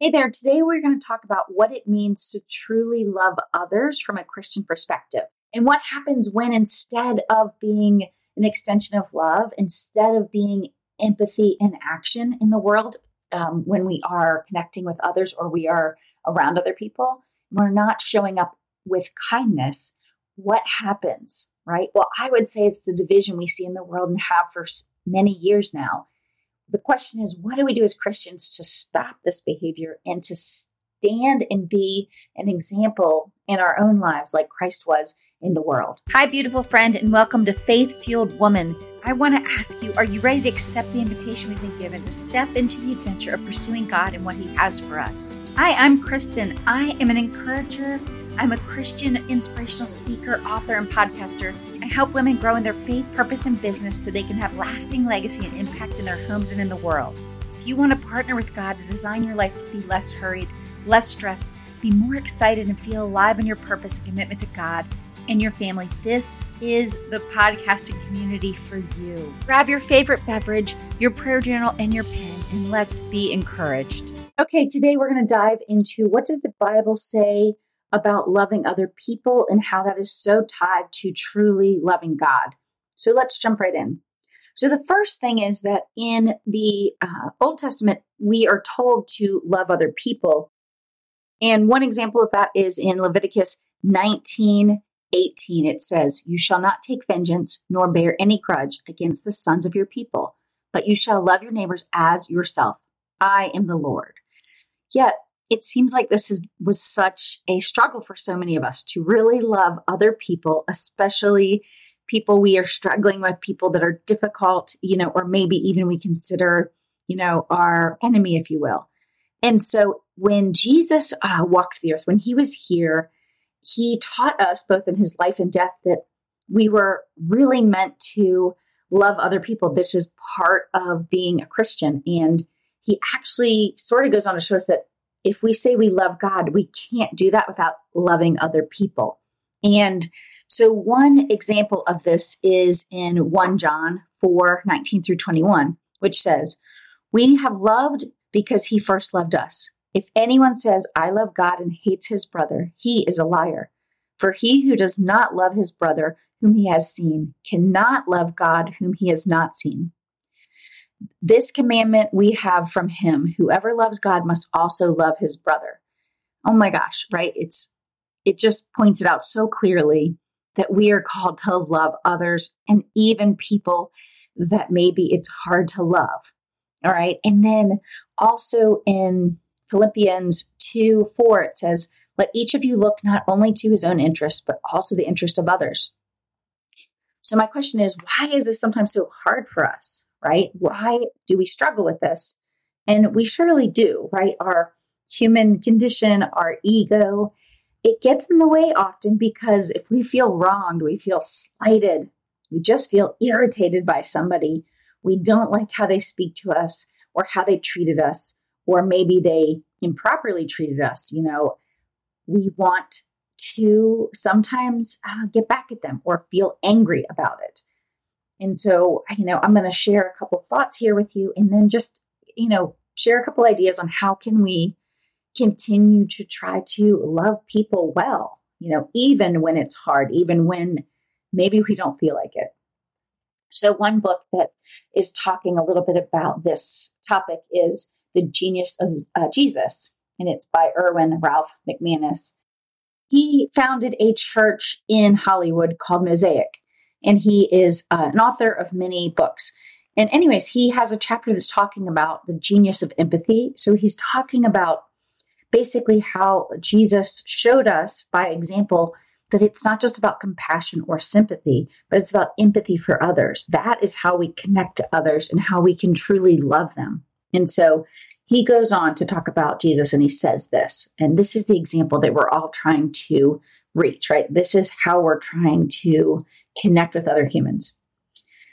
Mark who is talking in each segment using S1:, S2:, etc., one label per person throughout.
S1: Hey there, today we're going to talk about what it means to truly love others from a Christian perspective and what happens when instead of being an extension of love, instead of being empathy in action in the world, um, when we are connecting with others or we are around other people, we're not showing up with kindness, what happens, right? Well, I would say it's the division we see in the world and have for many years now the question is what do we do as Christians to stop this behavior and to stand and be an example in our own lives like Christ was in the world? Hi, beautiful friend, and welcome to Faith Fueled Woman. I want to ask you are you ready to accept the invitation we've been given to step into the adventure of pursuing God and what He has for us? Hi, I'm Kristin. I am an encourager I'm a Christian inspirational speaker, author, and podcaster. I help women grow in their faith, purpose, and business so they can have lasting legacy and impact in their homes and in the world. If you want to partner with God to design your life to be less hurried, less stressed, be more excited, and feel alive in your purpose and commitment to God and your family, this is the podcasting community for you. Grab your favorite beverage, your prayer journal, and your pen, and let's be encouraged. Okay, today we're going to dive into what does the Bible say about loving other people and how that is so tied to truly loving God. So let's jump right in. So, the first thing is that in the uh, Old Testament, we are told to love other people. And one example of that is in Leviticus 19 18. It says, You shall not take vengeance nor bear any grudge against the sons of your people, but you shall love your neighbors as yourself. I am the Lord. Yet, it seems like this is, was such a struggle for so many of us to really love other people, especially people we are struggling with, people that are difficult, you know, or maybe even we consider, you know, our enemy, if you will. And so when Jesus uh, walked the earth, when he was here, he taught us both in his life and death that we were really meant to love other people. This is part of being a Christian. And he actually sort of goes on to show us that if we say we love God, we can't do that without loving other people. And so, one example of this is in 1 John 4 19 through 21, which says, We have loved because he first loved us. If anyone says, I love God and hates his brother, he is a liar. For he who does not love his brother whom he has seen cannot love God whom he has not seen. This commandment we have from him whoever loves God must also love his brother. Oh my gosh, right? It's it just points it out so clearly that we are called to love others and even people that maybe it's hard to love. All right. And then also in Philippians 2 4, it says, Let each of you look not only to his own interest, but also the interest of others. So, my question is, why is this sometimes so hard for us? Right? Why do we struggle with this? And we surely do, right? Our human condition, our ego, it gets in the way often because if we feel wronged, we feel slighted, we just feel irritated by somebody, we don't like how they speak to us or how they treated us, or maybe they improperly treated us, you know, we want to sometimes uh, get back at them or feel angry about it. And so, you know, I'm going to share a couple thoughts here with you and then just, you know, share a couple ideas on how can we continue to try to love people well, you know, even when it's hard, even when maybe we don't feel like it. So, one book that is talking a little bit about this topic is The Genius of uh, Jesus, and it's by Erwin Ralph McManus. He founded a church in Hollywood called Mosaic and he is uh, an author of many books. And, anyways, he has a chapter that's talking about the genius of empathy. So he's talking about basically how Jesus showed us by example that it's not just about compassion or sympathy, but it's about empathy for others. That is how we connect to others and how we can truly love them. And so he goes on to talk about Jesus and he says this, and this is the example that we're all trying to reach, right? This is how we're trying to connect with other humans.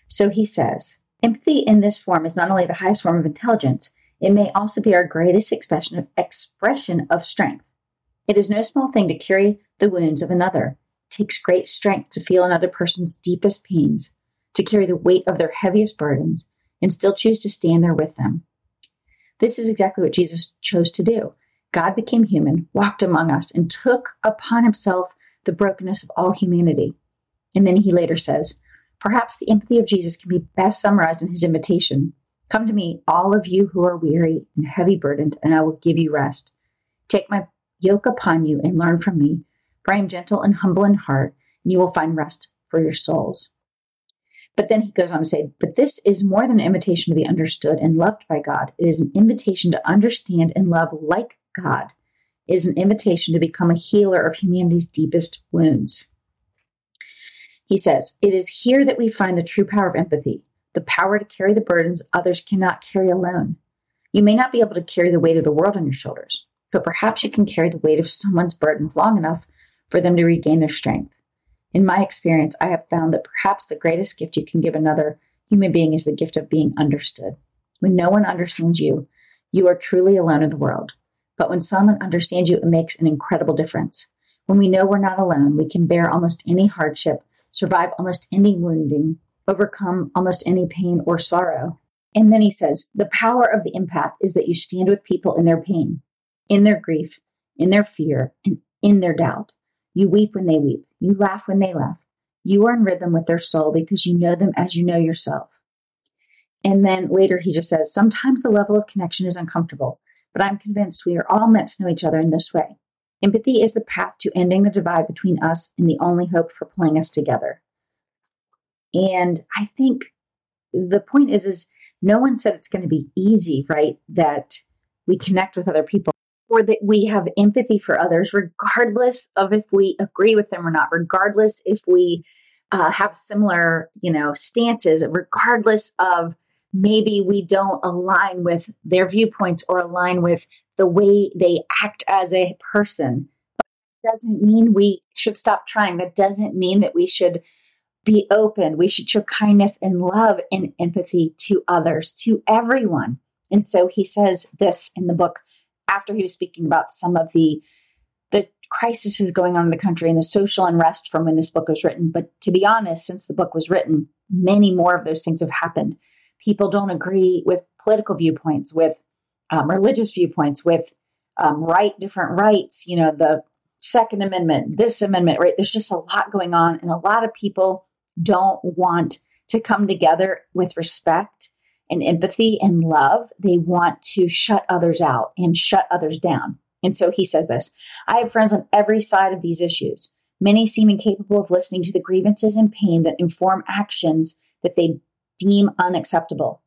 S1: So he says, empathy in this form is not only the highest form of intelligence, it may also be our greatest expression of, expression of strength. It is no small thing to carry the wounds of another. It takes great strength to feel another person's deepest pains, to carry the weight of their heaviest burdens, and still choose to stand there with them. This is exactly what Jesus chose to do. God became human, walked among us, and took upon himself the brokenness of all humanity. And then he later says, Perhaps the empathy of Jesus can be best summarized in his invitation Come to me, all of you who are weary and heavy burdened, and I will give you rest. Take my yoke upon you and learn from me, for I am gentle and humble in heart, and you will find rest for your souls. But then he goes on to say, But this is more than an invitation to be understood and loved by God. It is an invitation to understand and love like God. It is an invitation to become a healer of humanity's deepest wounds. He says, It is here that we find the true power of empathy, the power to carry the burdens others cannot carry alone. You may not be able to carry the weight of the world on your shoulders, but perhaps you can carry the weight of someone's burdens long enough for them to regain their strength. In my experience, I have found that perhaps the greatest gift you can give another human being is the gift of being understood. When no one understands you, you are truly alone in the world. But when someone understands you, it makes an incredible difference. When we know we're not alone, we can bear almost any hardship, survive almost any wounding, overcome almost any pain or sorrow. And then he says, the power of the empath is that you stand with people in their pain, in their grief, in their fear, and in their doubt. You weep when they weep. You laugh when they laugh. You are in rhythm with their soul because you know them as you know yourself. And then later he just says, Sometimes the level of connection is uncomfortable, but I'm convinced we are all meant to know each other in this way. Empathy is the path to ending the divide between us and the only hope for pulling us together. And I think the point is, is no one said it's going to be easy, right? That we connect with other people or that we have empathy for others, regardless of if we agree with them or not, regardless if we uh, have similar, you know, stances, regardless of maybe we don't align with their viewpoints or align with the way they act as a person. But doesn't mean we should stop trying. That doesn't mean that we should be open. We should show kindness and love and empathy to others, to everyone. And so he says this in the book after he was speaking about some of the the crises going on in the country and the social unrest from when this book was written. But to be honest, since the book was written, many more of those things have happened. People don't agree with political viewpoints, with um, religious viewpoints, with um, right different rights. You know, the Second Amendment, this amendment, right? There's just a lot going on, and a lot of people don't want to come together with respect and empathy and love, they want to shut others out and shut others down. And so he says this I have friends on every side of these issues. Many seem incapable of listening to the grievances and pain that inform actions that they deem unacceptable.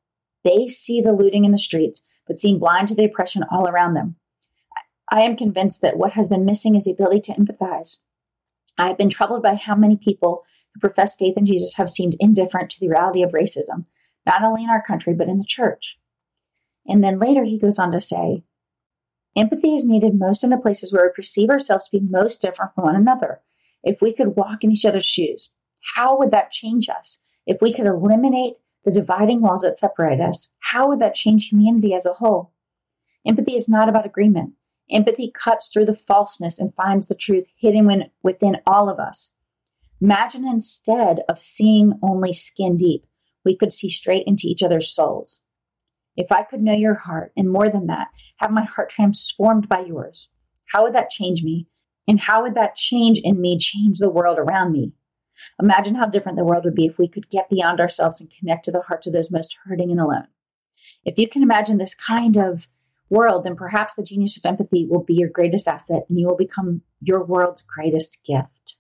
S1: They see the looting in the streets, but seem blind to the oppression all around them. I am convinced that what has been missing is the ability to empathize. I have been troubled by how many people who profess faith in Jesus have seemed indifferent to the reality of racism not only in our country, but in the church. And then later he goes on to say, empathy is needed most in the places where we perceive ourselves to be most different from one another. If we could walk in each other's shoes, how would that change us? If we could eliminate the dividing walls that separate us, how would that change humanity as a whole? Empathy is not about agreement. Empathy cuts through the falseness and finds the truth hidden within all of us. Imagine instead of seeing only skin deep, we could see straight into each other's souls. If I could know your heart, and more than that, have my heart transformed by yours, how would that change me? And how would that change in me change the world around me? Imagine how different the world would be if we could get beyond ourselves and connect to the hearts of those most hurting and alone. If you can imagine this kind of world, then perhaps the genius of empathy will be your greatest asset and you will become your world's greatest gift.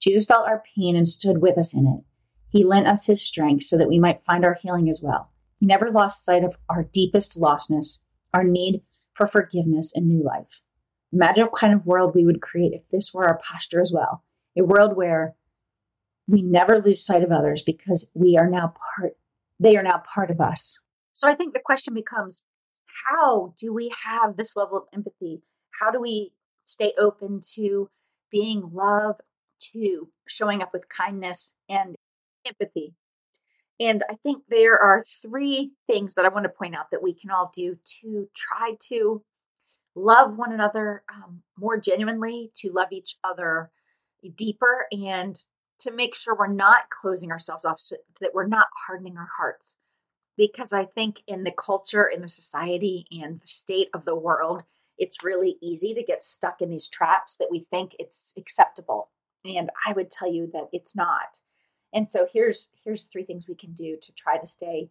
S1: Jesus felt our pain and stood with us in it. He lent us his strength so that we might find our healing as well. He never lost sight of our deepest lostness, our need for forgiveness and new life. Imagine what kind of world we would create if this were our posture as well. A world where we never lose sight of others because we are now part, they are now part of us. So I think the question becomes how do we have this level of empathy? How do we stay open to being love, to showing up with kindness and empathy. And I think there are three things that I want to point out that we can all do to try to love one another um, more genuinely, to love each other deeper, and to make sure we're not closing ourselves off, so that we're not hardening our hearts. because I think in the culture, in the society, and the state of the world, it's really easy to get stuck in these traps that we think it's acceptable. And I would tell you that it's not. And so here's here's three things we can do to try to stay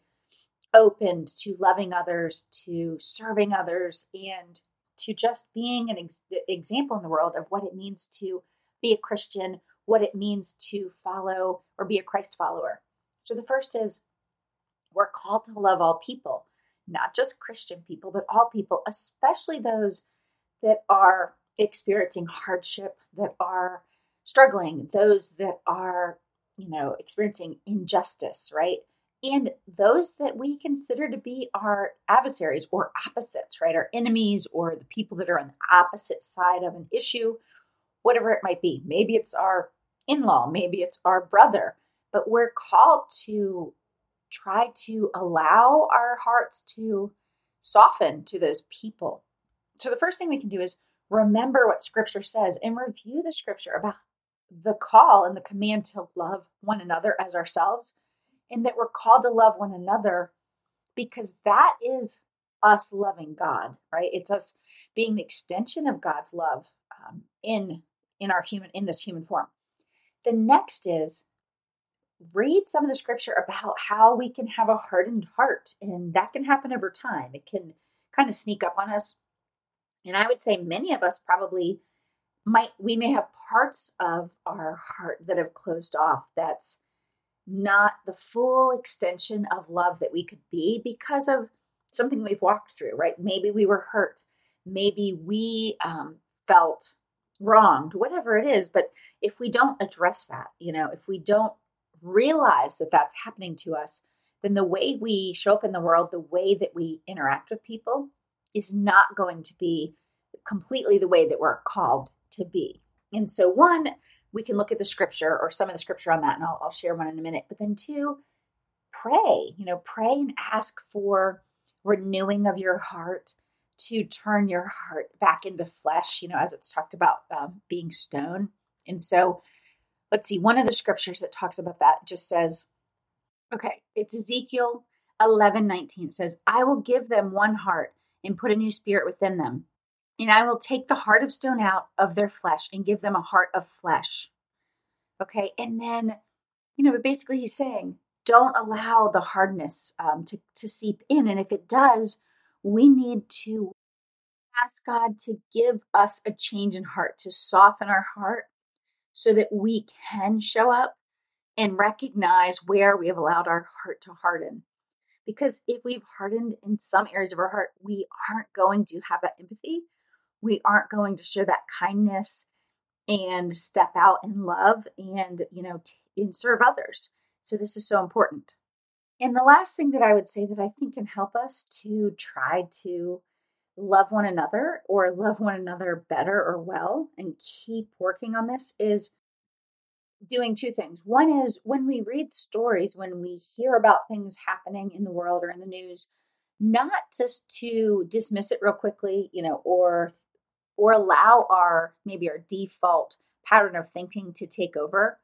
S1: open to loving others, to serving others, and to just being an ex- example in the world of what it means to be a Christian, what it means to follow or be a Christ follower. So the first is we're called to love all people, not just Christian people, but all people, especially those that are experiencing hardship, that are struggling, those that are, you know, experiencing injustice, right? And those that we consider to be our adversaries or opposites, right? Our enemies or the people that are on the opposite side of an issue, whatever it might be. Maybe it's our in law, maybe it's our brother, but we're called to try to allow our hearts to soften to those people. So, the first thing we can do is remember what scripture says and review the scripture about the call and the command to love one another as ourselves, and that we're called to love one another because that is us loving God, right? It's us being the extension of God's love um, in in our human in this human form. The next is read some of the scripture about how we can have a hardened heart, and that can happen over time. It can kind of sneak up on us. And I would say many of us probably might, we may have parts of our heart that have closed off. That's not the full extension of love that we could be because of something we've walked through, right? Maybe we were hurt. Maybe we um, felt wronged, whatever it is. But if we don't address that, you know, if we don't realize that that's happening to us, then the way we show up in the world, the way that we interact with people is not going to be completely the way that we're called to be. And so, one, we can look at the scripture or some of the scripture on that, and I'll, I'll share one in a minute. But then, two, pray, you know, pray and ask for renewing of your heart to turn your heart back into flesh, you know, as it's talked about um, being stone. And so, let's see, one of the scriptures that talks about that just says, okay, it's Ezekiel 11 19. It says, I will give them one heart and put a new spirit within them. And I will take the heart of stone out of their flesh and give them a heart of flesh. Okay. And then, you know, but basically he's saying, don't allow the hardness um, to, to seep in. And if it does, we need to ask God to give us a change in heart, to soften our heart so that we can show up and recognize where we have allowed our heart to harden. Because if we've hardened in some areas of our heart, we aren't going to have that empathy. We aren't going to show that kindness and step out in love and, you know, t- and serve others. So this is so important. And the last thing that I would say that I think can help us to try to love one another or love one another better or well and keep working on this is doing two things. One is when we read stories, when we hear about things happening in the world or in the news, not just to dismiss it real quickly, you know, or or allow our maybe our default pattern of thinking to take over.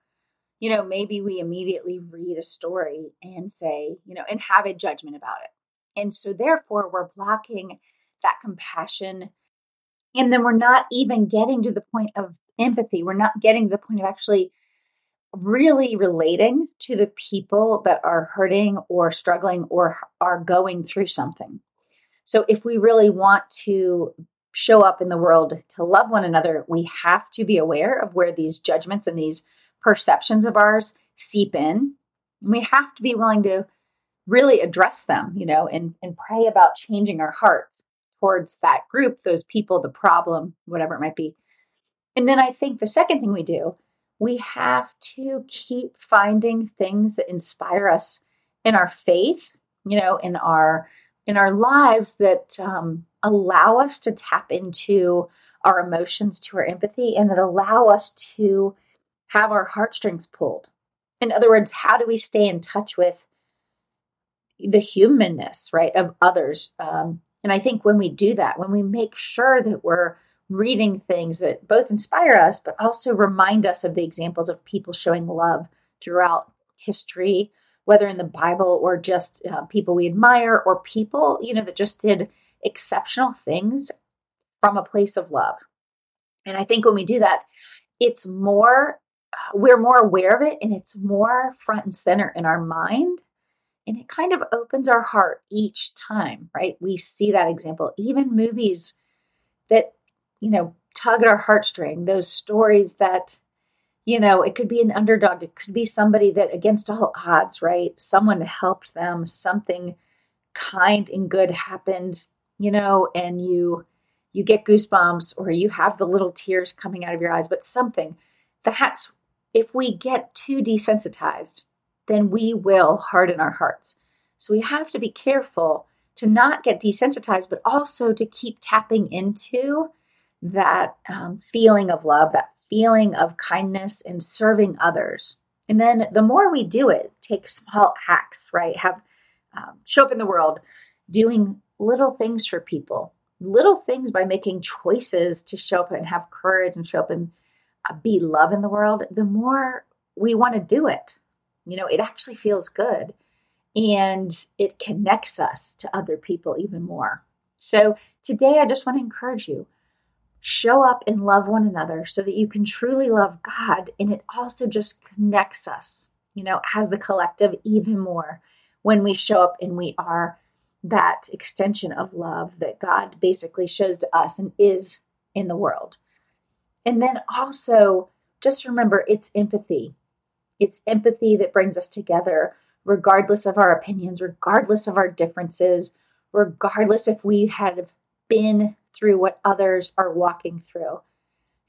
S1: You know, maybe we immediately read a story and say, you know, and have a judgment about it. And so therefore we're blocking that compassion. And then we're not even getting to the point of empathy. We're not getting to the point of actually really relating to the people that are hurting or struggling or are going through something. So, if we really want to show up in the world to love one another, we have to be aware of where these judgments and these perceptions of ours seep in. And we have to be willing to really address them, you know, and, and pray about changing our hearts towards that group, those people, the problem, whatever it might be. And then I think the second thing we do, we have to keep finding things that inspire us in our faith, you know, in our in our lives that um, allow us to tap into our emotions, to our empathy, and that allow us to have our heartstrings pulled. In other words, how do we stay in touch with the humanness, right, of others? Um, and I think when we do that, when we make sure that we're reading things that both inspire us, but also remind us of the examples of people showing love throughout history, whether in the Bible or just uh, people we admire or people, you know, that just did exceptional things from a place of love. And I think when we do that, it's more, we're more aware of it and it's more front and center in our mind. And it kind of opens our heart each time, right? We see that example. Even movies that, you know, tug at our heartstring, those stories that, you know, it could be an underdog, it could be somebody that against all odds, right? Someone helped them, something kind and good happened, you know, and you you get goosebumps or you have the little tears coming out of your eyes, but something that's if we get too desensitized, then we will harden our hearts. So we have to be careful to not get desensitized, but also to keep tapping into that um, feeling of love, that feeling of kindness and serving others. And then the more we do it, take small acts, right? Have um, show up in the world doing little things for people, little things by making choices to show up and have courage and show up and be love in the world, the more we want to do it. You know, it actually feels good and it connects us to other people even more. So today, I just want to encourage you show up and love one another so that you can truly love God. And it also just connects us, you know, as the collective even more when we show up and we are that extension of love that God basically shows to us and is in the world. And then also, just remember it's empathy. It's empathy that brings us together, regardless of our opinions, regardless of our differences, regardless if we have been through what others are walking through.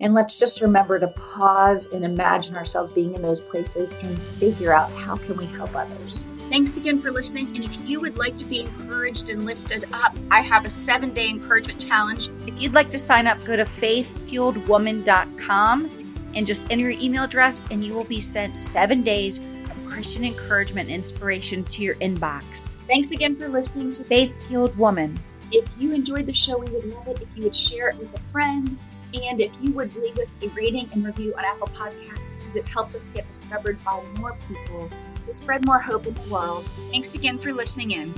S1: And let's just remember to pause and imagine ourselves being in those places and figure out how can we help others.
S2: Thanks again for listening. And if you would like to be encouraged and lifted up, I have a seven day encouragement challenge.
S3: If you'd like to sign up, go to faithfueledwoman.com and just enter your email address, and you will be sent seven days of Christian encouragement and inspiration to your inbox.
S2: Thanks again for listening to
S3: Faith Fueled Woman.
S2: If you enjoyed the show, we would love it if you would share it with a friend. And if you would leave us a rating and review on Apple Podcasts, because it helps us get discovered by more people to spread more hope in the world. Thanks again for listening in.